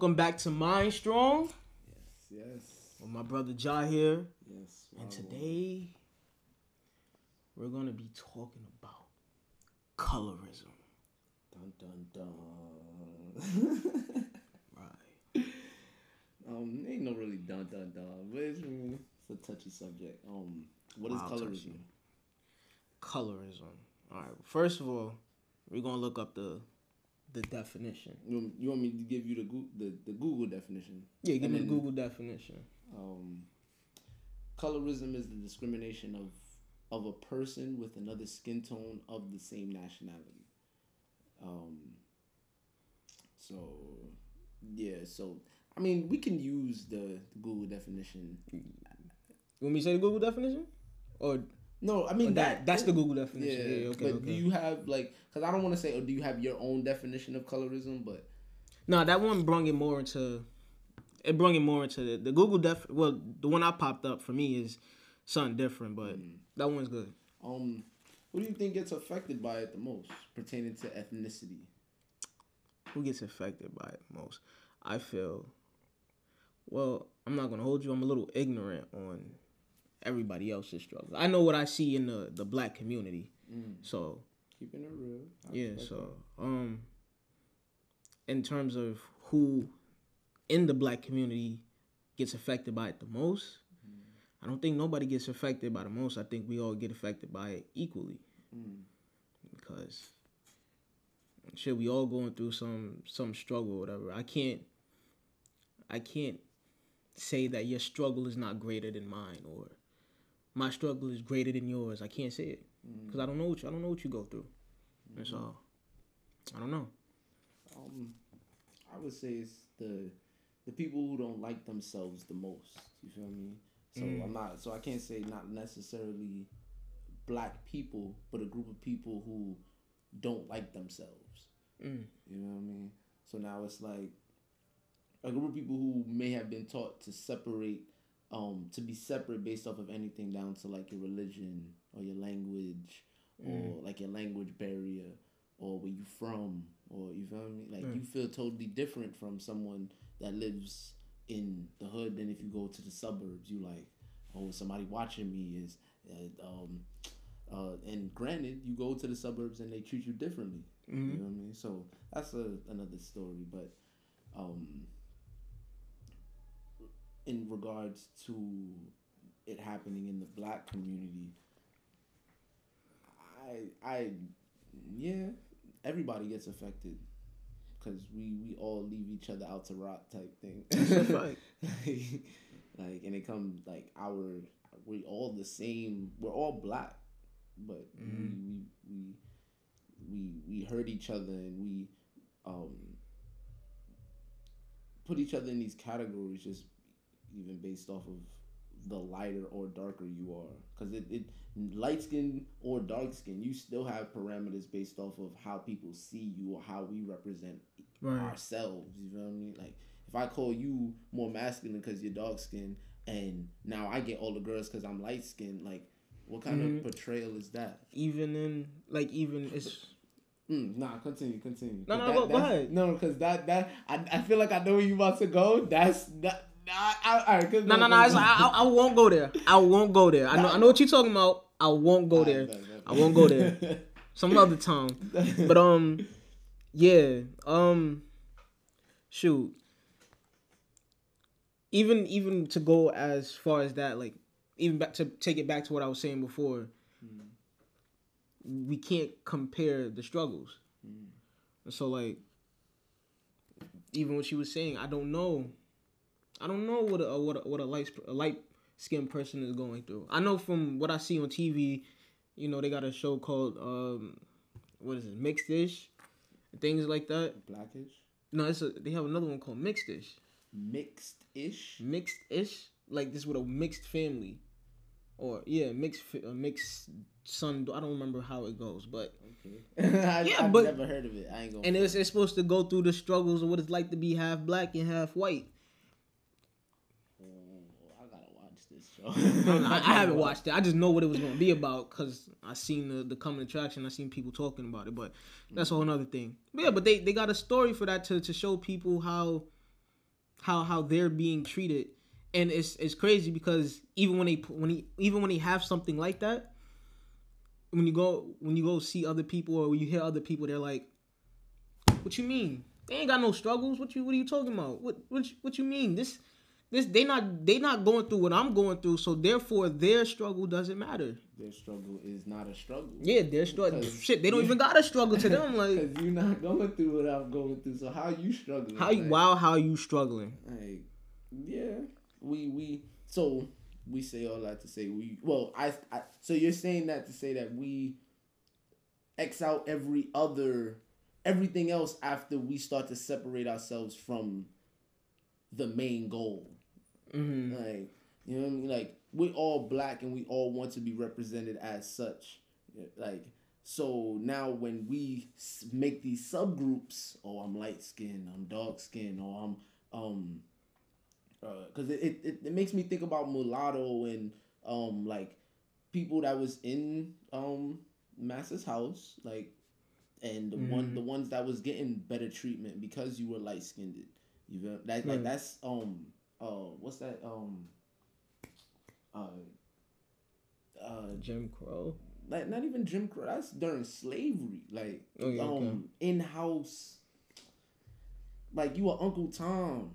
welcome back to Mind Strong Yes, yes, with my brother Ja here. yes. And wow. today we're gonna be talking about colorism. dun dun dun. Right. um, ain't no really dun dun dun, but it's, it's a touchy subject. Um, what is Wow, colorism? touchy. Colorism. Alright, first of all, we're gonna look up the the definition. You want, you want me to give you the Goo- the, the Google definition? Yeah, give And me the Google definition. Um, colorism is the discrimination of of a person with another skin tone of the same nationality. Um, so yeah, so I mean, we can use the, the Google definition. You want me to say the Google definition? Or, No, I mean that that's the Google definition. Yeah, Yeah, okay, but okay. do you have like? Because I don't want to say, or do you have your own definition of colorism? But No, that one brung it more into it brung it more into the, the Google def. Well, the one I popped up for me is something different, but that one's good. um, who do you think gets affected by it the most, pertaining to ethnicity? Who gets affected by it most? I feel. Well, I'm not gonna hold you. I'm a little ignorant on everybody else is struggling. I know what I see in the the black community, so Keeping it real. I yeah. So um, in terms of who in the black community gets affected by it the most, I don't think nobody gets affected by the most. I think we all get affected by it equally Mm. because shit, we all going through some some struggle or whatever. I can't I can't say that your struggle is not greater than mine or my struggle is greater than yours. I can't say it because I don't know what you, I don't know what you go through. That's all. I don't know. Um, I would say it's the the people who don't like themselves the most. You feel me? So I'm not. So I can't say not necessarily black people, but a group of people who don't like themselves. Mm. You know what I mean? So now it's like a group of people who may have been taught to separate, um, to be separate based off of anything down to like your religion or your language or like your language barrier or where you from or you feel me? Like you feel totally different from someone that lives in the hood than if you go to the suburbs. You like, oh, somebody watching me is, uh, um, uh, and granted, you go to the suburbs and they treat you differently. You know what I mean? So that's a, another story. But um, in regards to it happening in the black community, I, I, yeah, everybody gets affected because we we all leave each other out to rot type thing. like, like, and it comes like our we all the same. We're all black, but we, we we we we hurt each other and we um put each other in these categories just even based off of the lighter or darker you are because it, it light skin or dark skin you still have parameters based off of how people see you or how we represent Right. ourselves you know what i mean like if i call you more masculine because you're dark skin and now i get all the girls because i'm light skinned like what kind Mm-hmm. of portrayal is that Even in like even it's Mm, nah, continue, continue. No, no, that- go- go ahead. No, because that that I, I feel like I know where you about to go. That's that. Nah, I, all right, cause no no no. I, I won't go there. I won't go there. I know I know what you're talking about. I won't go there. I won't go there. Some other time. But um, yeah. Um, shoot. Even even to go as far as that, like even back to take it back to what I was saying before. We can't compare the struggles. So like, even what she was saying, I don't know. I don't know what a what a, what a light a light skinned person is going through. I know from what I see on TV, you know, they got a show called um, what is it, Mixed Dish, things like that. Blackish, No, it's a, they have another one called Mixed Dish, mixed ish. mixed ish, like this with a mixed family, or yeah, mixed a mixed son. I don't remember how it goes, but Okay. I, Yeah, I've but- never heard of it. I ain't gonna. and it's, it's supposed to go through the struggles of what it's like to be half black and half white. Oh, I gotta this show. I, I haven't watched it. I just know what it was going to be about because I seen the, the coming attraction. I seen people talking about it, but that's a whole nother thing. But yeah, but they, they got a story for that to, to show people how how how they're being treated, and it's it's crazy because even when they when he even when they have something like that, when you go when you go see other people or when you hear other people, they're like, "What you mean? They ain't got no struggles. What you what are you talking about? What what what you mean? This this they not they not going through what I'm going through, so therefore their struggle doesn't matter. Their struggle is not a struggle. Yeah, their struggle. Shit, they don't even got a struggle to them. Like Because you're not going through what I'm going through. So how you struggling? how you Like- wow how you struggling? Like, yeah, we we so we say all that to say we well I, I so you're saying that to say that we x out every other everything else after we start to separate ourselves from the main goal. Hmm Like you know what I mean? Like we're all black and we all want to be represented as such. Like so now when we make these subgroups, oh I'm light skinned, I'm dark skinned, or I'm um, because it, it, it it makes me think about mulatto and um like people that was in um Master's house like and the one Mhm. the ones that was getting better treatment because you were light skinned. You feel that like that's um uh what's that um uh uh Jim Crow. like not even Jim Crow. That's during slavery. Like Oh, yeah, okay. um in house. Like you are Uncle Tom.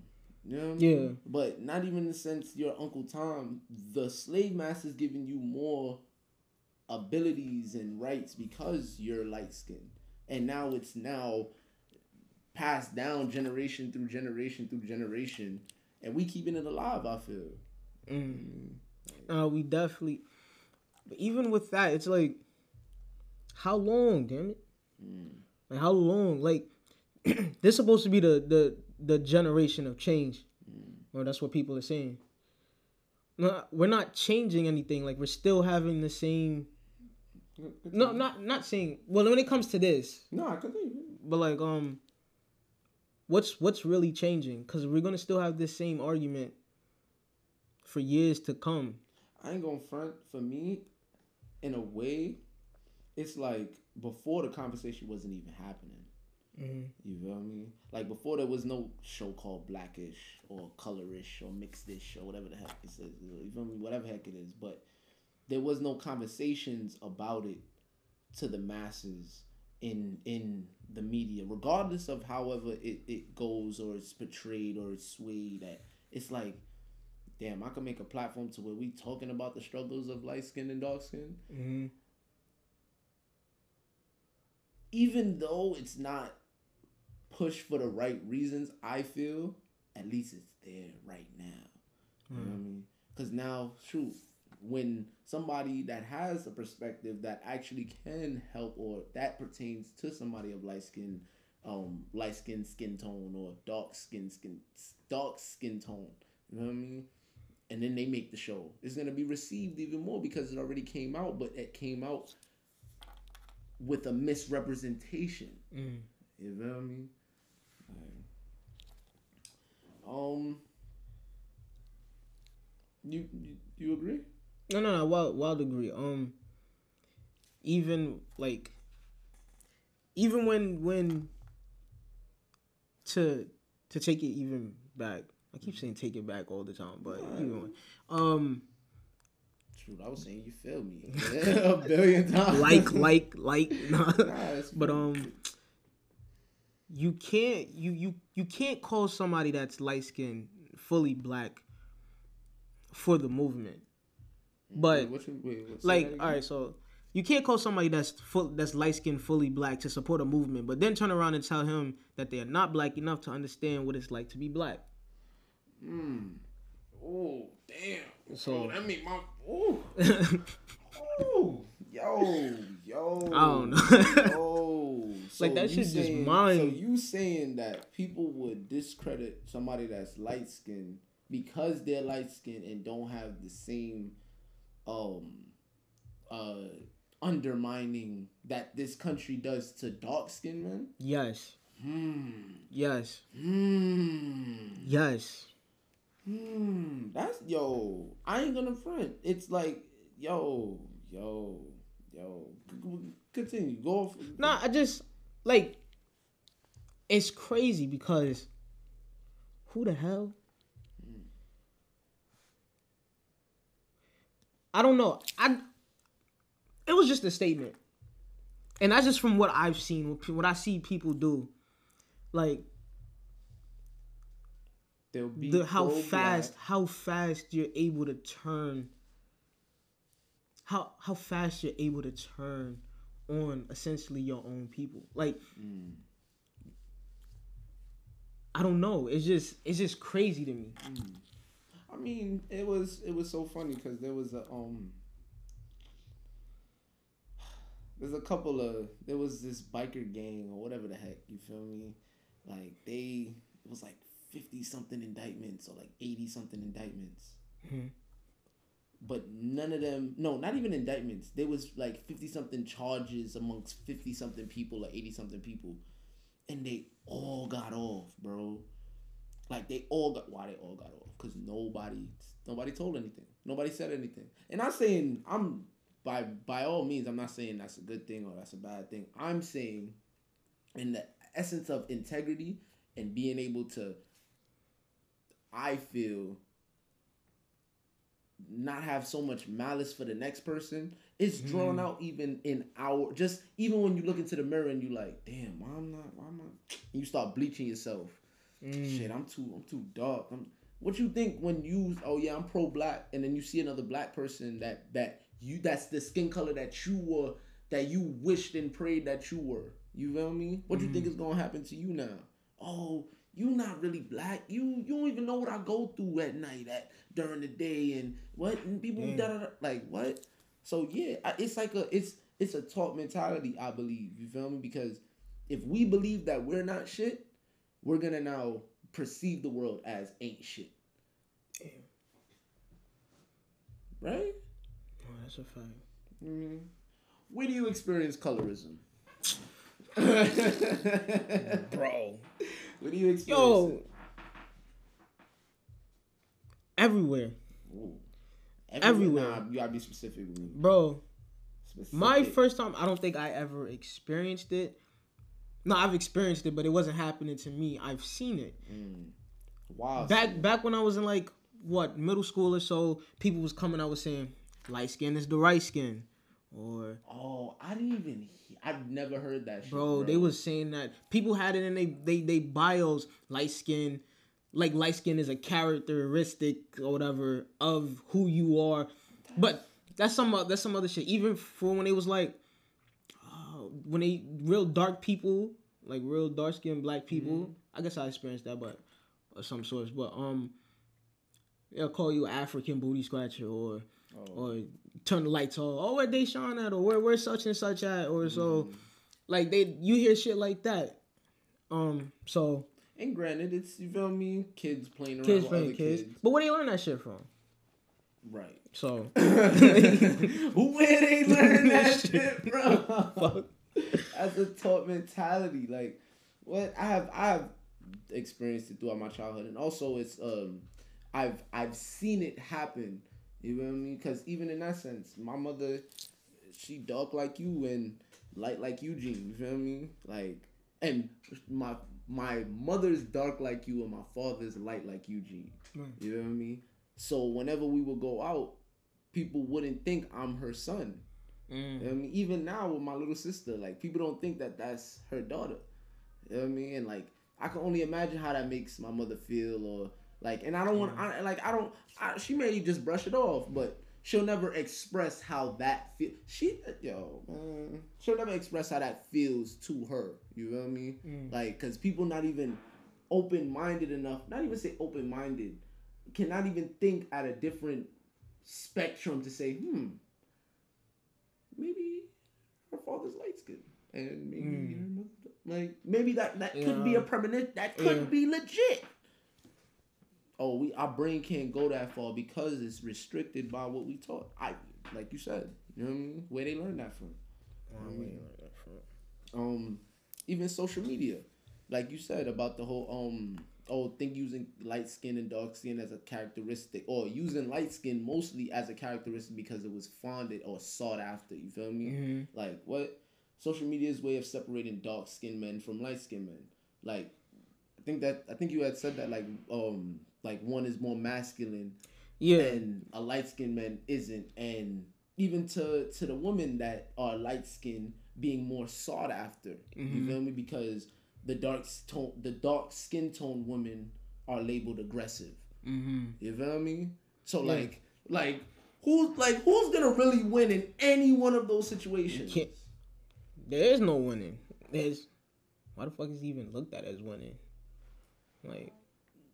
You know I mean? Yeah. But not even in the sense you're Uncle Tom. The slave master's giving you more abilities and rights because you're light skinned. And now it's now passed down generation through generation through generation. And we keeping it alive, I feel. Mm. Uh, we definitely. But even with that, it's like, how long? Damn it! Mm. Like how long? Like this supposed to be the the the generation of change, or that's what people are saying. No, we're not changing anything. Like we're still having the same. No, not not saying. Well, when it comes to this, No, I continue. but like um, what's what's really changing? Because we're gonna still have this same argument for years to come. I ain't gonna front for me. In a way, it's like before the conversation wasn't even happening. Mm-hmm. You feel me? Like before there was no show called Blackish or Colorish or Mixedish or whatever the heck it says. You feel me? Whatever heck it is, but there was no conversations about it to the masses in in the media, regardless of however it, it goes or it's portrayed or it's swayed at. It's like, damn, I can make a platform to where we talking about the struggles of light skin and dark skin, Mm-hmm. even though it's not pushed for the right reasons, I feel at least it's there right now. You know what I mean? Because now, shoot, when somebody that has a perspective that actually can help or that pertains to somebody of light skin, um, light skin skin tone or dark skin skin dark skin tone, you know what I mean? And then they make the show. It's gonna be received even more because it already came out, but it came out with a misrepresentation. Mm. You feel me? Like, um, you, you you agree? No, no, no. Wild, wild agree. Um, even like, even when when to to take it even back. I keep saying take it back all the time, but even when, um, True, I was saying you feel me a billion times. like, like, like, nah. Nah, but um, you can't you you you can't call somebody that's light skinned fully black for the movement. But Wait, you, wait, like all right so you can't call somebody that's full that's light skinned fully black to support a movement but then turn around and tell him that they're not black enough to understand what it's like to be black Mm. Oh damn! So- oh, that made my oh oh yo yo. I don't know. Yo, Like, that just saying- mind- So you saying that people would discredit somebody that's light skinned because they're light skinned and don't have the same um uh undermining that this country does to dark skinned men? yes Hmm. yes Hmm. yes Hmm, that's yo. I ain't gonna front. It's like yo, yo, yo. Continue. Go. Off. nah i just like it's crazy because who the hell? I don't know. I it was just a statement, and that's just from what I've seen. What I see people do, like They'll be the how fast how fast you're able to turn how how fast you're able to turn on essentially your own people like Mm. i don't know it's just it's just crazy to me I mean, it was it was so funny because there was a um. There's a couple of there was this biker gang or whatever the heck you feel me, like they it was like fifty something indictments or like eighty something indictments, Mhm. but none of them no not even indictments there was like fifty something charges amongst fifty something people or eighty something people, and they all got off, bro. Like they all got why they all got off because nobody nobody told anything. Nobody said anything. And I'm saying I'm by by all means I'm not saying that's a good thing or that's a bad thing. I'm saying in the essence of integrity and being able to I feel not have so much malice for the next person it's hmm. drawn out even in our just even when you look into the mirror and you like damn why i'm not why am i you start bleaching yourself Mm. shit, I'm too I'm too dark. I'm, what you think when you oh yeah, I'm pro black and then you see another black person that that you that's the skin color that you were that you wished and prayed that you were. You feel me? What you think is gonna happen to you now? Oh, you not really black. You you don't even know what I go through at night at during the day and what and people Damn. da, da, da, like what? So yeah, I- it's like a it's it's a taught mentality. I believe you feel me because if we believe that we're not shit, we're gonna now perceive the world as ain't shit. Right? Oh, that's a fact Mm. Where do you experience colorism? bro Where do you experience yo it? everywhere Ooh. everywhere. Nah, you gotta be specific with me. bro Specific. my first time i don't think i ever experienced it no i've experienced it but it wasn't happening to me i've seen it Mm. Wow. back back when I was in like what middle school or so, people was coming out with saying light skin is the right skin, or Oh, I didn't even. He- I've never heard that. Shit, bro, they was saying that people had it in they they they bios light skin, like light skin is a characteristic or whatever of who you are, but that's some that's some other shit. Even for when it was like, when they real dark people, like real dark skinned black people. I guess I experienced that, but of some sorts. But um, they'll call you African booty scratcher or Oh. or turn the lights off. Oh, where they shine at, or where where such and such at, or so. Like they, you hear shit like that. Um, so And granted, it's you feel me, kids playing around kids with playing kids, kids. but where do they learn that shit from? Right. So Where they learn that shit, bro? As a taught mentality, like what I have, I have experienced it throughout my childhood, and also it's um, I've I've seen it happen. You know what I mean? Because even in that sense, my mother, she dark like you and light like Eugene. You feel me? Like, and my my mother's dark like you, and my father's light like Eugene. Right. You know what I mean? So whenever we would go out, people wouldn't think I'm her son. What I mean? Even now with my little sister, like people don't think that that's her daughter. You know what I mean? And like I can only imagine how that makes my mother feel, or like, and I don't want, I, like, I don't. I, she may just brush it off, but she'll never express how that feel. She, yo, man, she'll never express how that feels to her. You know what I mean? Mm. Like, cause people not even open minded enough. Not even say open minded. Cannot even think at a different spectrum to say, hmm, maybe her father's light skin, and maybe Mm. her mother, like maybe that that could be a permanent That could Yeah. be legit. Oh, we our brain can't go that far because it's restricted by what we taught. I like you said, you know what I mean? Where they learn that from. Um, even social media, like you said about the whole um oh think using light skin and dark skin as a characteristic or using light skin mostly as a characteristic because it was fonded or sought after. You feel me? Mhm. Like what? Social media's way of separating dark skinned men from light skinned men. Like I think that I think you had said that like um like one is more masculine Yeah. and a light skinned man isn't, and even to to the women that are light skinned being more sought after. You Mhm. feel me? Because the dark tone, the dark skin tone women are labeled aggressive. mm-hmm. You feel me? So Yeah. like like who's like who's gonna really win in any one of those situations? There is no winning. There's why the fuck is he even looked at as winning? Like,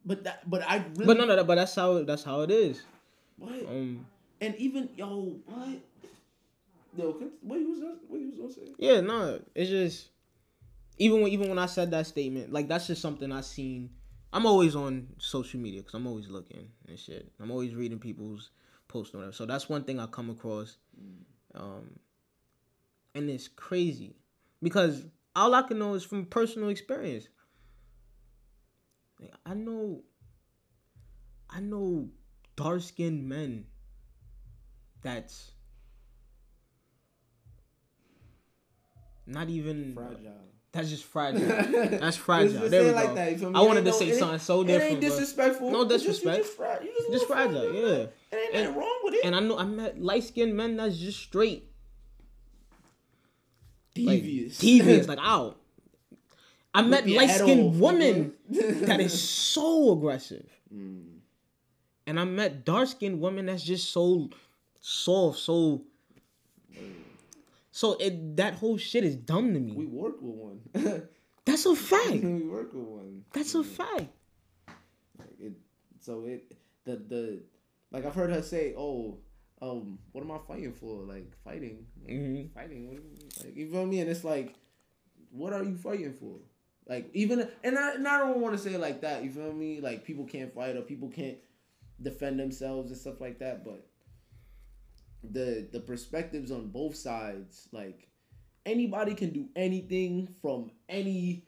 But that but I really but no, no, but that's how that's how it is. what Um, and even yo what yo what you was what you was gonna say? yeah, no, it's just even when even when I said that statement, like that's just something I seen. I'm always on social media because I'm always looking and shit. I'm always reading people's posts and whatever. So that's one thing I come across, um, and it's crazy because all I can know is from personal experience. Like, I know, I know dark skinned men that's not even Fragile. That's just fragile. That's fragile. There we it like go. that, you feel me? I wanted to no- say it something so It different. ain't disrespectful. No It's just- you disrespect. just fra- you just, Just fragile, fragile, yeah. It ain't And- nothing wrong with it. and I know I met light skinned men that's just straight like, devious. devious. Like ow. I met light skinned women that is so aggressive. Mm. And I met dark skinned women that's just so soft, so so it that whole shit is dumb to me. We work with one. That's a fact. we work with one. That's a fact. Like it, so it the the like I've heard her say, "Oh, um, what am I fighting for? Like fighting, hmm fighting. What, you- like you feel me? And it's like, what are you fighting for? Like even and I and I don't want to say it like that. You feel me? Like people can't fight or people can't defend themselves and stuff like that. But the the perspectives on both sides, like anybody can do anything from any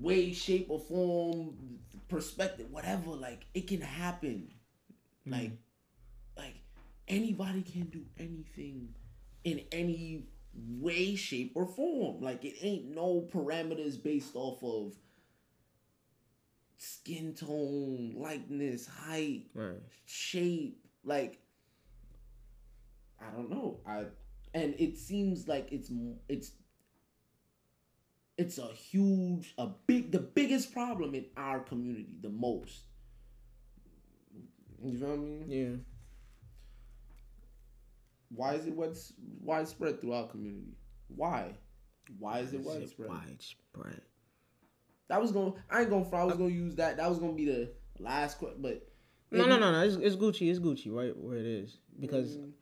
way, shape, or form, perspective, whatever. Like it can happen. Mm. Like, like anybody can do anything in any way, shape, or form. Like it ain't no parameters based off of skin tone, likeness, height, Right. shape. Like I don't know. I and it seems like it's it's it's a huge a big the biggest problem in our community the most. You feel me? Yeah. Why is it what's widespread throughout community? Why? Why is it widespread? widespread? That was gonna I ain't gonna I was gonna use that. That was gonna be the last question, but No, no, no, no. It's, it's Gucci. It's Gucci, right where it is. Because Mm,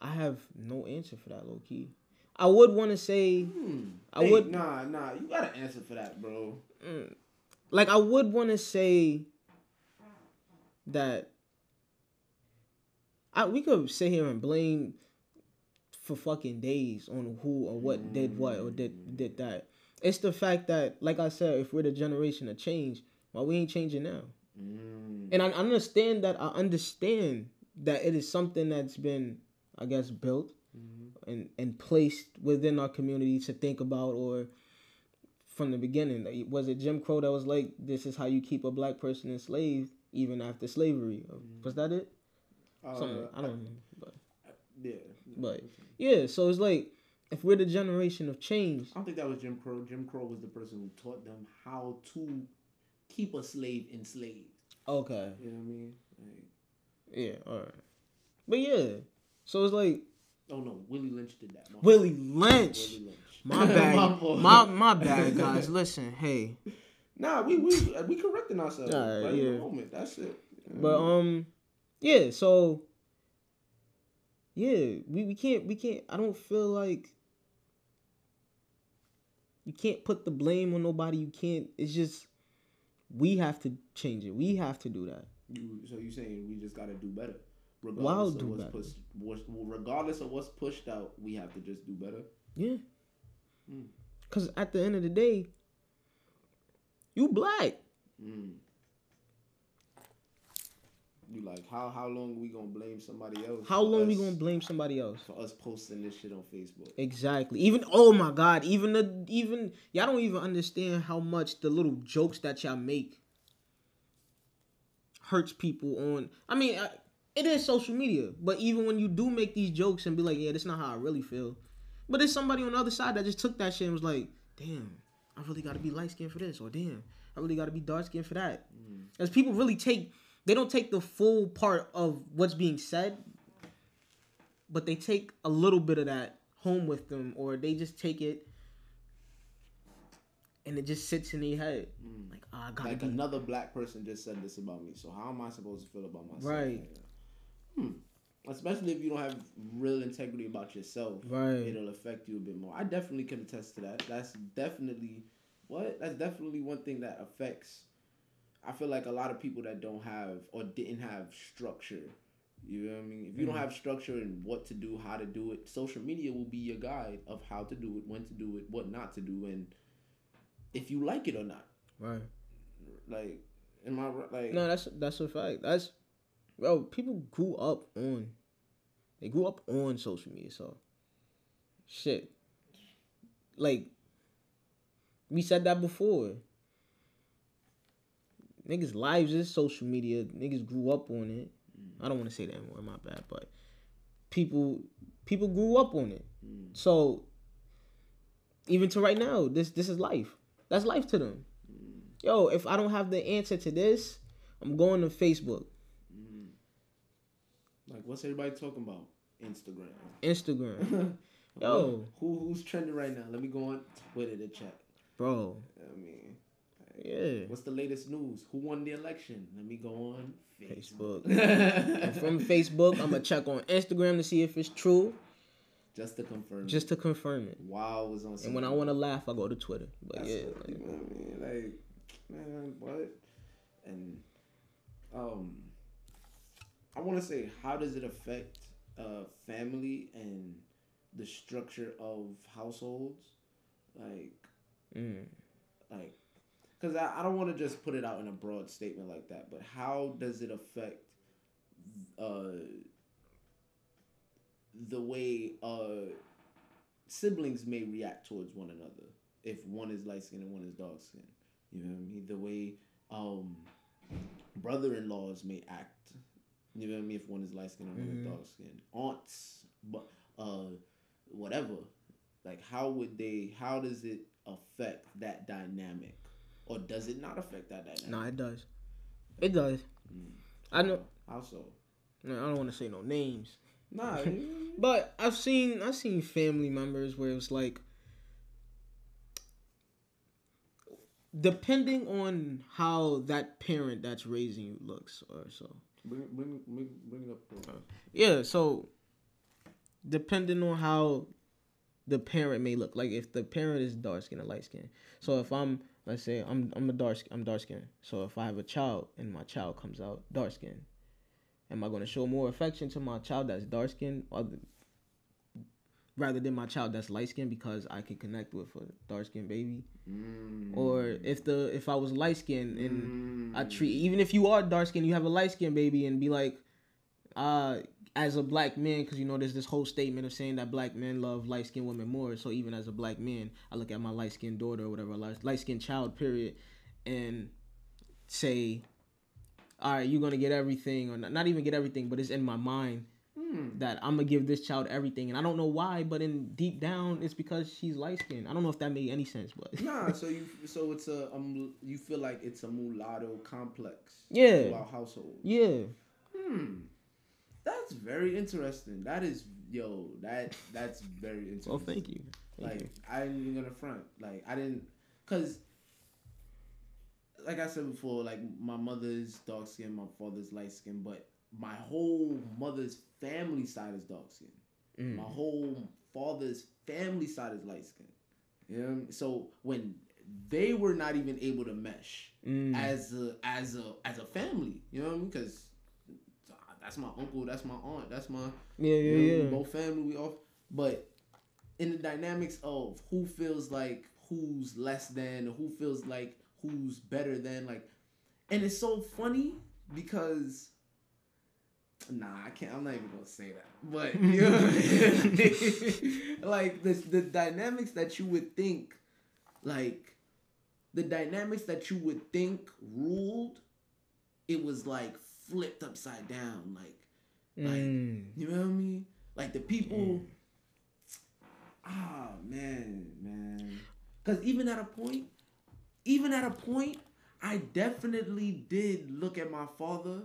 I have no answer for that, low key. I would want to say, hmm. I Hey, would- nah nah. You got to answer for that, bro. mm, like, I would want to say that I we could sit here and blame for fucking days on who or what did what or did did that. It's the fact that, like I said, if we're the generation of change, why we ain't changing now? Mm. and I understand that I understand that it is something that's been, I guess, built Mm-hmm. and and placed within our community to think about, or from the beginning, was it Jim Crow that was like, "This is how you keep a black person enslaved even after slavery"? Or Was that it? Something Uh, I don't know, but Yeah. But- yeah. So it's like if we're the generation of change, I don't think that was Jim Crow. Jim Crow was the person who taught them how to keep a slave enslaved. okay, You know what I mean? Like, yeah, all right, but yeah. So it's like oh no, Willie Lynch did that. My Willie. Lynch. Willie Lynch. My bad. My my, my bad, guys. Listen, hey, Nah, we we we correcting ourselves right in yeah. the moment. That's it. but um, yeah. So yeah, we, we can't we can't. I don't feel like you can't put the blame on nobody. You can't. It's just we have to change it. We have to do that. You, so you saying we just gotta do better, regardless of what's better. pushed, what's, regardless of what's pushed out, we have to just do better. Yeah. Mm. Cause at the end of the day, you black. Mm. You like how how long we gonna blame somebody else? How long we gonna blame somebody else? for us posting this shit on Facebook? Exactly. Even oh my god, even the even y'all don't even understand how much the little jokes that y'all make hurts people on. I mean, I, it is social media, but even when you do make these jokes and be like, yeah, that's not how I really feel. But there's somebody on the other side that just took that shit and was like, damn, I really got to be light skinned for this, or damn, I really got to be dark skinned for that. Mm. As people really take, they don't take the full part of what's being said, but they take a little bit of that home with them, or they just take it and it just sits in their head. Mm. Like, oh, I gotta Like be another black person just said this about me, so how am I supposed to feel about myself? Right. Hmm. Especially if you don't have real integrity about yourself, Right. it'll affect you a bit more. I definitely can attest to that. That's definitely what. That's definitely one thing that affects. I feel like a lot of people that don't have or didn't have structure. You know what I mean? If you don't Mhm. have structure and what to do, how to do it, social media will be your guide of how to do it, when to do it, what not to do, and if you like it or not. right. Like, am I right? Like, No, that's that's a fact. That's bro. People grew up on, they grew up on social media. So, shit. Like, we said that before. Niggas' lives is social media. Niggas grew up on it. I don't want to say that anymore. My bad, but people people grew up on it. Mm. So even to right now, this this is life. That's life to them. Yo, if I don't have the answer to this, I'm going to Facebook, Mm. Like, what's everybody talking about? Instagram. Instagram. Yo. who who's trending right now? Let me go on Twitter to check. Bro, I mean, yeah. what's the latest news? Who won the election? Let me go on Facebook. And from Facebook, I'm gonna check on Instagram to see if it's true, just to confirm. just to confirm it. wow was on. And when I want to laugh, I go to Twitter. But That's yeah, like, you know what I mean? Like, man, what? And um, I want to say, how does it affect uh family and the structure of households? Like, mm, like, because I, I don't want to just put it out in a broad statement like that, but how does it affect uh the way uh siblings may react towards one another if one is light skinned and one is dark skinned. You know what I mean? The way um brother in laws may act. You know what I mean? If one is light skinned and one Mhm. is dark skinned. Aunts, but uh whatever. Like how would they how does it affect that dynamic? Or does it not affect that dynamic? nah, it does. It does. Mm. I know. How so? I don't want to say no names. Nah, But I've seen I've seen family members where it's like depending on how that parent that's raising you looks or so. Bring, bring, bring, bring it up. Yeah, so depending on how the parent may look, like if the parent is dark skin or light skin. So if I'm let's say I'm I'm a dark I'm dark skin. So if I have a child and my child comes out dark skin, am I going to show more affection to my child that's dark skin rather than my child that's light skin because I can connect with a dark skin baby? Mm. Or if the if I was light skin and I Mm. treat even if you are dark skinned you have a light skinned baby and be like, uh, as a black man, because you know there's this whole statement of saying that black men love light skinned women more. So even as a black man, I look at my light skinned daughter or whatever, light skinned child, period, and say, all right, you're gonna get everything, or not, not even get everything, but it's in my mind Mm. that I'm gonna give this child everything, and I don't know why, but in deep down, it's because she's light skinned. I don't know if that made any sense, but Nah, so you so it's a um you feel like it's a mulatto complex. Yeah. Throughout household. yeah, Hmm. That's very interesting. That is yo, that that's very interesting. well, thank you. Thank like you. I ain't even gonna front. Like I didn't, cause like I said before, like my mother's dark skin, my father's light skin, but my whole mother's family side is dark skin. Mm. My whole father's family side is light skin. You know what I mean? So when they were not even able to mesh Mm. as a as a as a family, you know what I mean? Because that's my uncle, that's my aunt, that's my yeah, yeah, you know, yeah. both family, we all. But in the dynamics of who feels like who's less than, or who feels like who's better than, like, and it's so funny because Nah, I can't. I'm not even gonna say that. But you know, like the the dynamics that you would think, like the dynamics that you would think ruled, it was like flipped upside down. Like, like Mm. you know what I mean? Like the people. Ah man, man. Because even at a point, even at a point, I definitely did look at my father.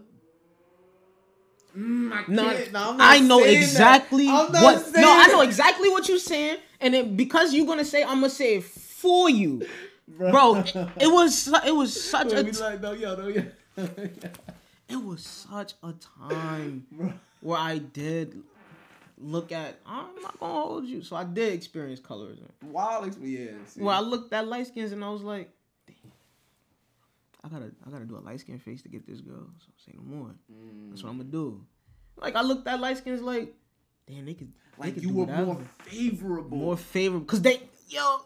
Mm, I No. No, I know exactly what. No, I know exactly what you're saying, and then because you're gonna say, I'm gonna say it for you, bro. It, it was it was such Bro, a like, no, yo, no, yo. it was such a time Bro. where I did look at. I'm not gonna hold you, so I did experience colorism. Wild experience. Where I looked at light skins and I was like, I gotta I gotta do a light skin face to get this girl. So say no more. That's what I'm gonna do. Like I looked at light skins like, damn, they could they like could you were more favorable. more favorable because they yo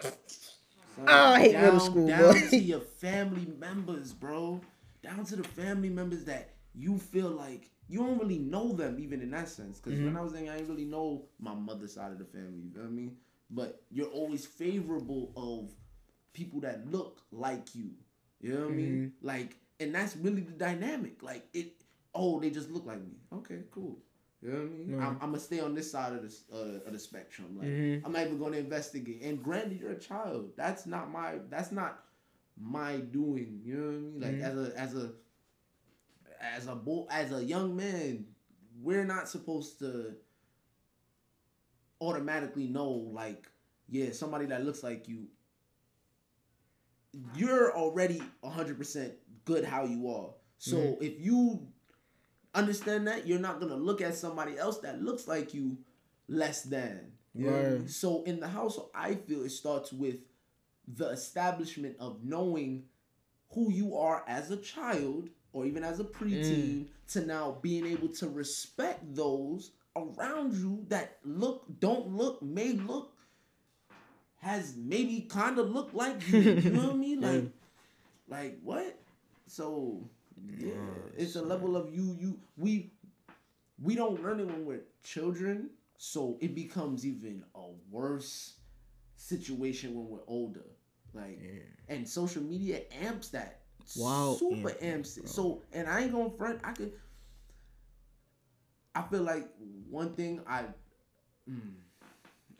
Son, Oh, I hate down, middle school, down boy. to your family members, bro. Down to the family members that you feel like you don't really know them, even in that sense. Because Mm-hmm. when I was young, I didn't really know my mother's side of the family. You feel me? But you're always favorable of people that look like you. You know what I mean? Mm-hmm. Like, and that's really the dynamic. Like it. Oh, they just look like me. Okay, cool. You know what I mean? Mhm. I'm, I'm gonna stay on this side of the uh, of the spectrum. Like Mhm. I'm not even gonna investigate. And granted, you're a child. That's not my. That's not my doing. You know what I mean? Like Mhm. as a as a as a boy as a young man, we're not supposed to automatically know like yeah somebody that looks like you. You're already 100% good how you are. So Mhm. if you understand that, you're not gonna look at somebody else that looks like you less than. You know what I mean? Right. So in the household, I feel it starts with the establishment of knowing who you are as a child or even as a preteen to now being able to respect those around you that look, don't look, may look, has maybe kind of look like you. You know what I mean? Like, like what? So yeah, it's a level of you. You we we don't learn it when we're children, so it becomes even a worse situation when we're older. Like, and social media amps that. Wow, super amp amps it. bro. So, and I ain't gonna front. I could. I feel like one thing I. Mm,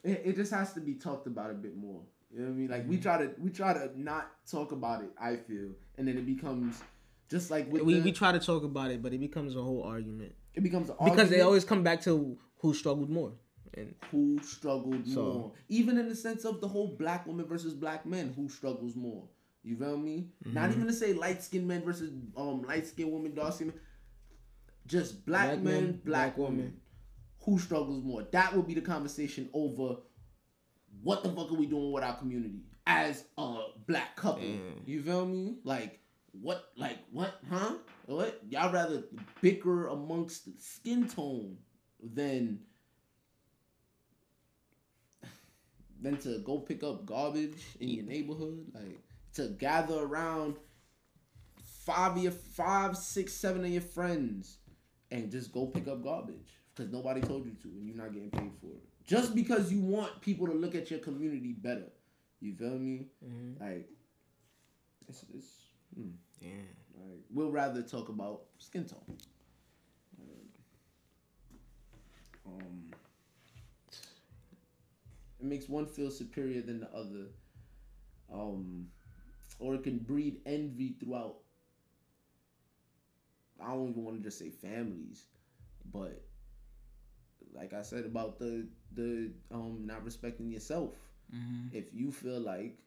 it, it just has to be talked about a bit more. You know what I mean? Like we try to we try to not talk about it. I feel, and then it becomes just like with we, the, we try to talk about it but it becomes a whole argument it becomes an argument. because they always come back to who struggled more and who struggled So- more. Even in the sense of the whole black woman versus black men, who struggles more. You feel me? Mm-hmm. Not even to say light skinned men versus um light skinned women, dark skinned men. Just black, Black men, men, black, black women. Who struggles more? That would be the conversation over what the fuck are we doing with our community as a black couple. Mm. You feel me? Like what like what, huh? What? Y'all rather bicker amongst skin tone than than to go pick up garbage in your neighborhood, like to gather around five of your five, six, seven of your friends and just go pick up garbage because nobody told you to and you're not getting paid for it. Just because you want people to look at your community better. You feel me? Like it's it's hmm. yeah like we'll rather talk about skin tone. Um, it makes one feel superior than the other. Um, or it can breed envy throughout. I don't even want to just say families, but like I said about the the um not respecting yourself. If you feel like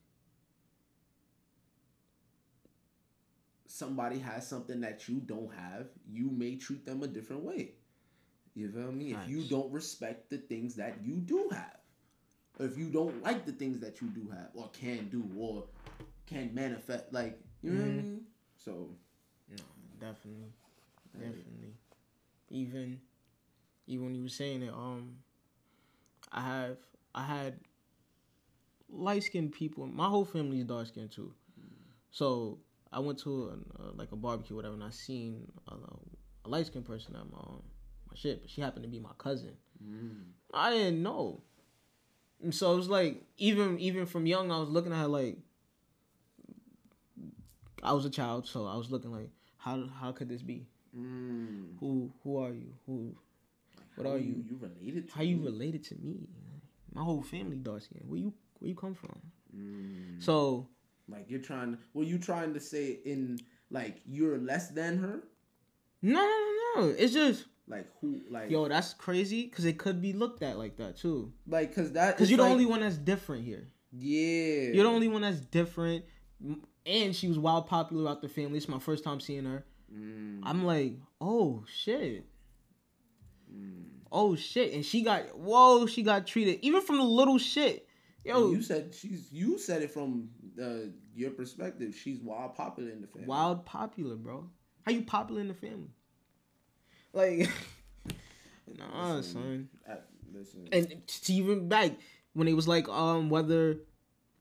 somebody has something that you don't have, you may treat them a different way. You feel me? If you don't respect the things that you do have, if you don't like the things that you do have, or can do, or can manifest, like you know what I Mhm. mean. So no definitely definitely even even when you were saying it um i have i had light skinned people my whole family is dark skinned too so i went to a, uh, like a barbecue whatever and i seen a, a light skinned person at my um, my shit, but she happened to be my cousin. Mm. I didn't know. And so it was like even even from young, I was looking at her like I was a child, so I was looking like how how could this be? Mm. Who who are you? Who what are you? You related to How you me? related to me? My whole family dark skin. Where you where you come from? Mm. So Like you're trying. Were you trying to say in like you're less than her? no no no no. It's just Like who? Like yo, that's crazy because it could be looked at like that too. like because that Because you're the like- only one that's different here. Yeah. You're the only one that's different. And she was wild popular out the family. It's my first time seeing her. Mm. I'm like, oh shit. Mm. Oh shit. And she got whoa, she got treated even from the little shit. Yo, And you said she's. You said it from uh, your perspective. She's wild popular in the family. wild popular, bro. How you popular in the family? Like Nah, Listen, son. I, listen. And to even back when it was like um whether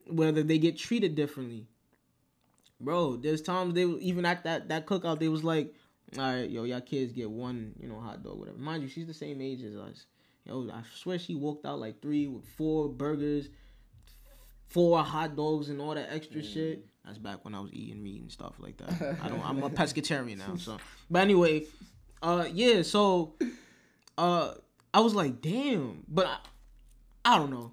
whether they get treated differently. Bro, there's times they even at that that cookout they was like, all right, yo, y'all kids get one, you know, hot dog, whatever. Mind you, she's the same age as us. Yo, I swear she walked out like three with four burgers, four hot dogs, and all that extra shit. That's back when I was eating meat and stuff like that. I don't. I'm a pescatarian now. So, but anyway, uh, yeah. So, uh, I was like, damn. But I, I don't know.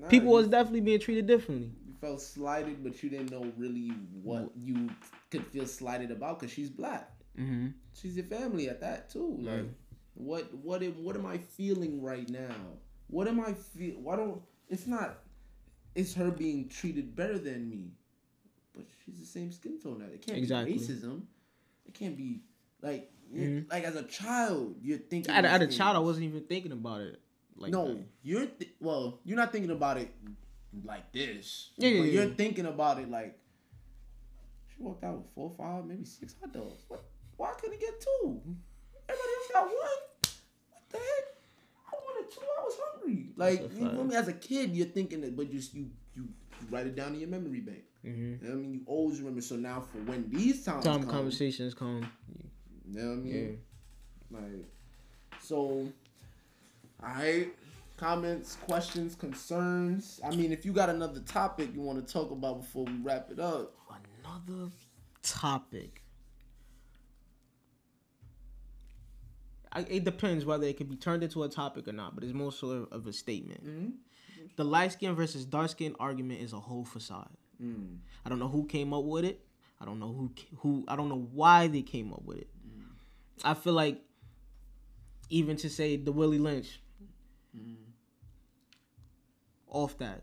Nah, People was definitely being treated differently. you felt slighted, but you didn't know really what you could feel slighted about because she's black. Mm-hmm. She's your family at that too. Like, Right. what what am, what am I feeling right now? What am I feel? Why don't? It's not. It's her being treated better than me, but she's the same skin tone. That it can't Exactly. be racism. It can't be like Mhm. like as a child you're thinking. At, at a child, I wasn't even thinking about it. Like no, that. you're th- well. You're not thinking about it like this. Yeah, yeah, yeah. you're thinking about it like she walked out with four, five, maybe six hot dogs. What? Why couldn't he get two? Everybody else got one. What the heck? I wanted two. I was hungry. Like you know me as a kid, you're thinking it, but just you you you write it down in your memory bank. Mm-hmm. You know I mean? You always remember. So now for when these times Time come, conversations come. you know what I Yeah. mean? Like, so, alright. Comments, questions, concerns. I mean, if you got another topic you want to talk about before we wrap it up, Another topic. I, it depends whether it can be turned into a topic or not, but it's more sort of, of a statement. mm The light skin versus dark skin argument is a whole facade. mm. I don't know who came up with it. I don't know who who. I don't know why they came up with it. I feel like even to say the Willie Lynch off that.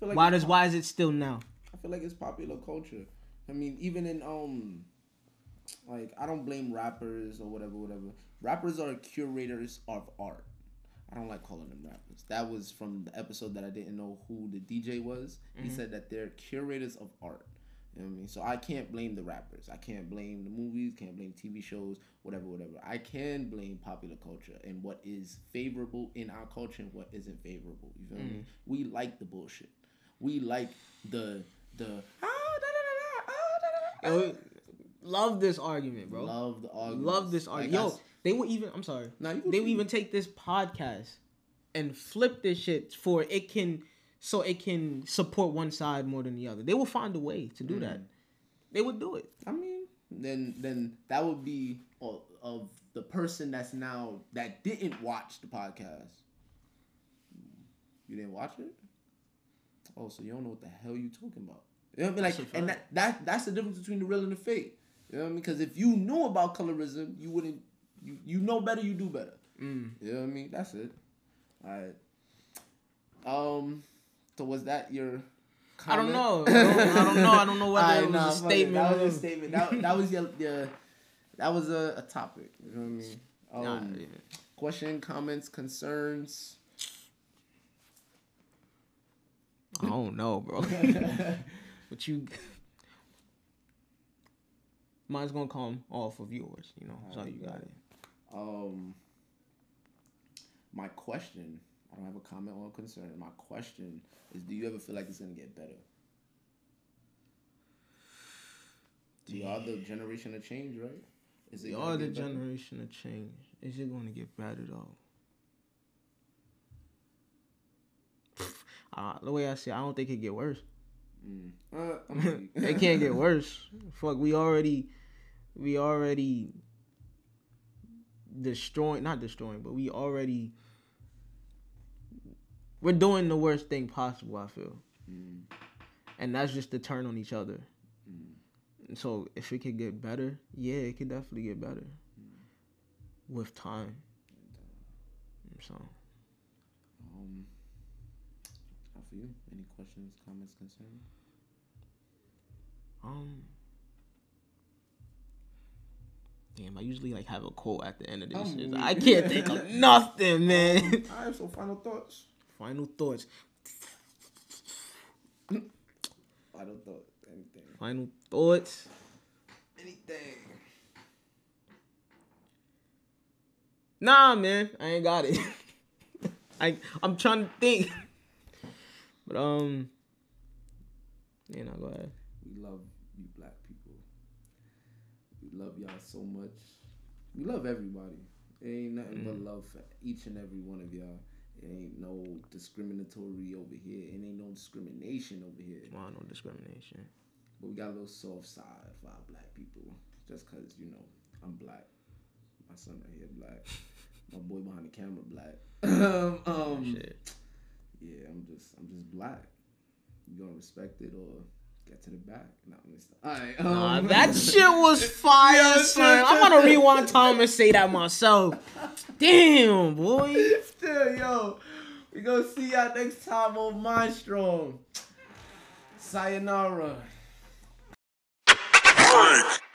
Like Why does why is it still now? I feel like it's popular culture. I mean, even in um, like I don't blame rappers or whatever, whatever. Rappers are curators of art. I don't like calling them rappers. That was from the episode that I didn't know who the DJ was. He mm-hmm. said that they're curators of art. You know what I mean? So I can't blame the rappers. I can't blame the movies. Can't blame TV shows. Whatever, whatever. I can blame popular culture and what is favorable in our culture and what isn't favorable. You feel me? Mm. We like the bullshit. We like the the. ah, da, da, da, da, ah, ah. Love this argument, bro. Love the argument. Love this argument. Yo, they would even. I'm sorry. Nah, you they would shoot. even take this podcast and flip this shit for it can so it can support one side more than the other. They will find a way to do mm. that. They would do it. I mean, then then that would be of, of the person that's now that didn't watch the podcast. You didn't watch it? Oh, so you don't know what the hell you talking about? You know what I mean? Like, and that, that that's the difference between the real and the fake. You know what I mean? Because if you knew about colorism, you wouldn't. You you know better, you do better. Mm. You know what I mean? That's it. All right. Um. So was that your? I don't know. I don't, know. I don't know whether Alright, it was nah, a it. statement. That was a statement. That, that was your, your that was a, a topic. You know what I mean? Um, Nah, yeah. Question, comments, concerns. I don't know, bro. but you, mine's gonna come off of yours. You know, so you got it. Um, my question. I don't have a comment or a concern. My question is: Do you ever feel like it's gonna get better? We are the generation of change, right? Is We are the better? generation of change. Is it going to get better though? Uh, the way I see, it, I don't think it get worse. Mm. Uh, it can't get worse. Fuck, we already, we already destroying, not destroying, but we already, we're doing the worst thing possible. I feel, Mm. and that's just to turn on each other. Mm. So, if it could get better, yeah, it could definitely get better with time. So, Um, how for you? Any questions, comments, concerns? Um. Damn, I usually like have a quote at the end of this. Shit. I can't think of nothing, man. All right, so final thoughts. Final thoughts. Final thoughts. Anything. Final thoughts. Anything. Nah, man, I ain't got it. I I'm trying to think. But um, you know, go ahead. We love you, black people. We love y'all so much. We love everybody. It ain't nothing but love for each and every one of y'all. It ain't no discriminatory over here. It ain't no discrimination over here. Why no discrimination. But we got a little soft side for our black people. Just cause, you know, I'm black. My son right here black. My boy behind the camera black. um, Shit. yeah, I'm just I'm just black. You gonna respect it or get to the back? No, let me stop. All right. Nah, Um, that shit was fire, Yeah, son. I'm gonna rewind time and say that myself. Damn, boy. Still, yo, we gonna see y'all next time on Mind Strong. Sayonara.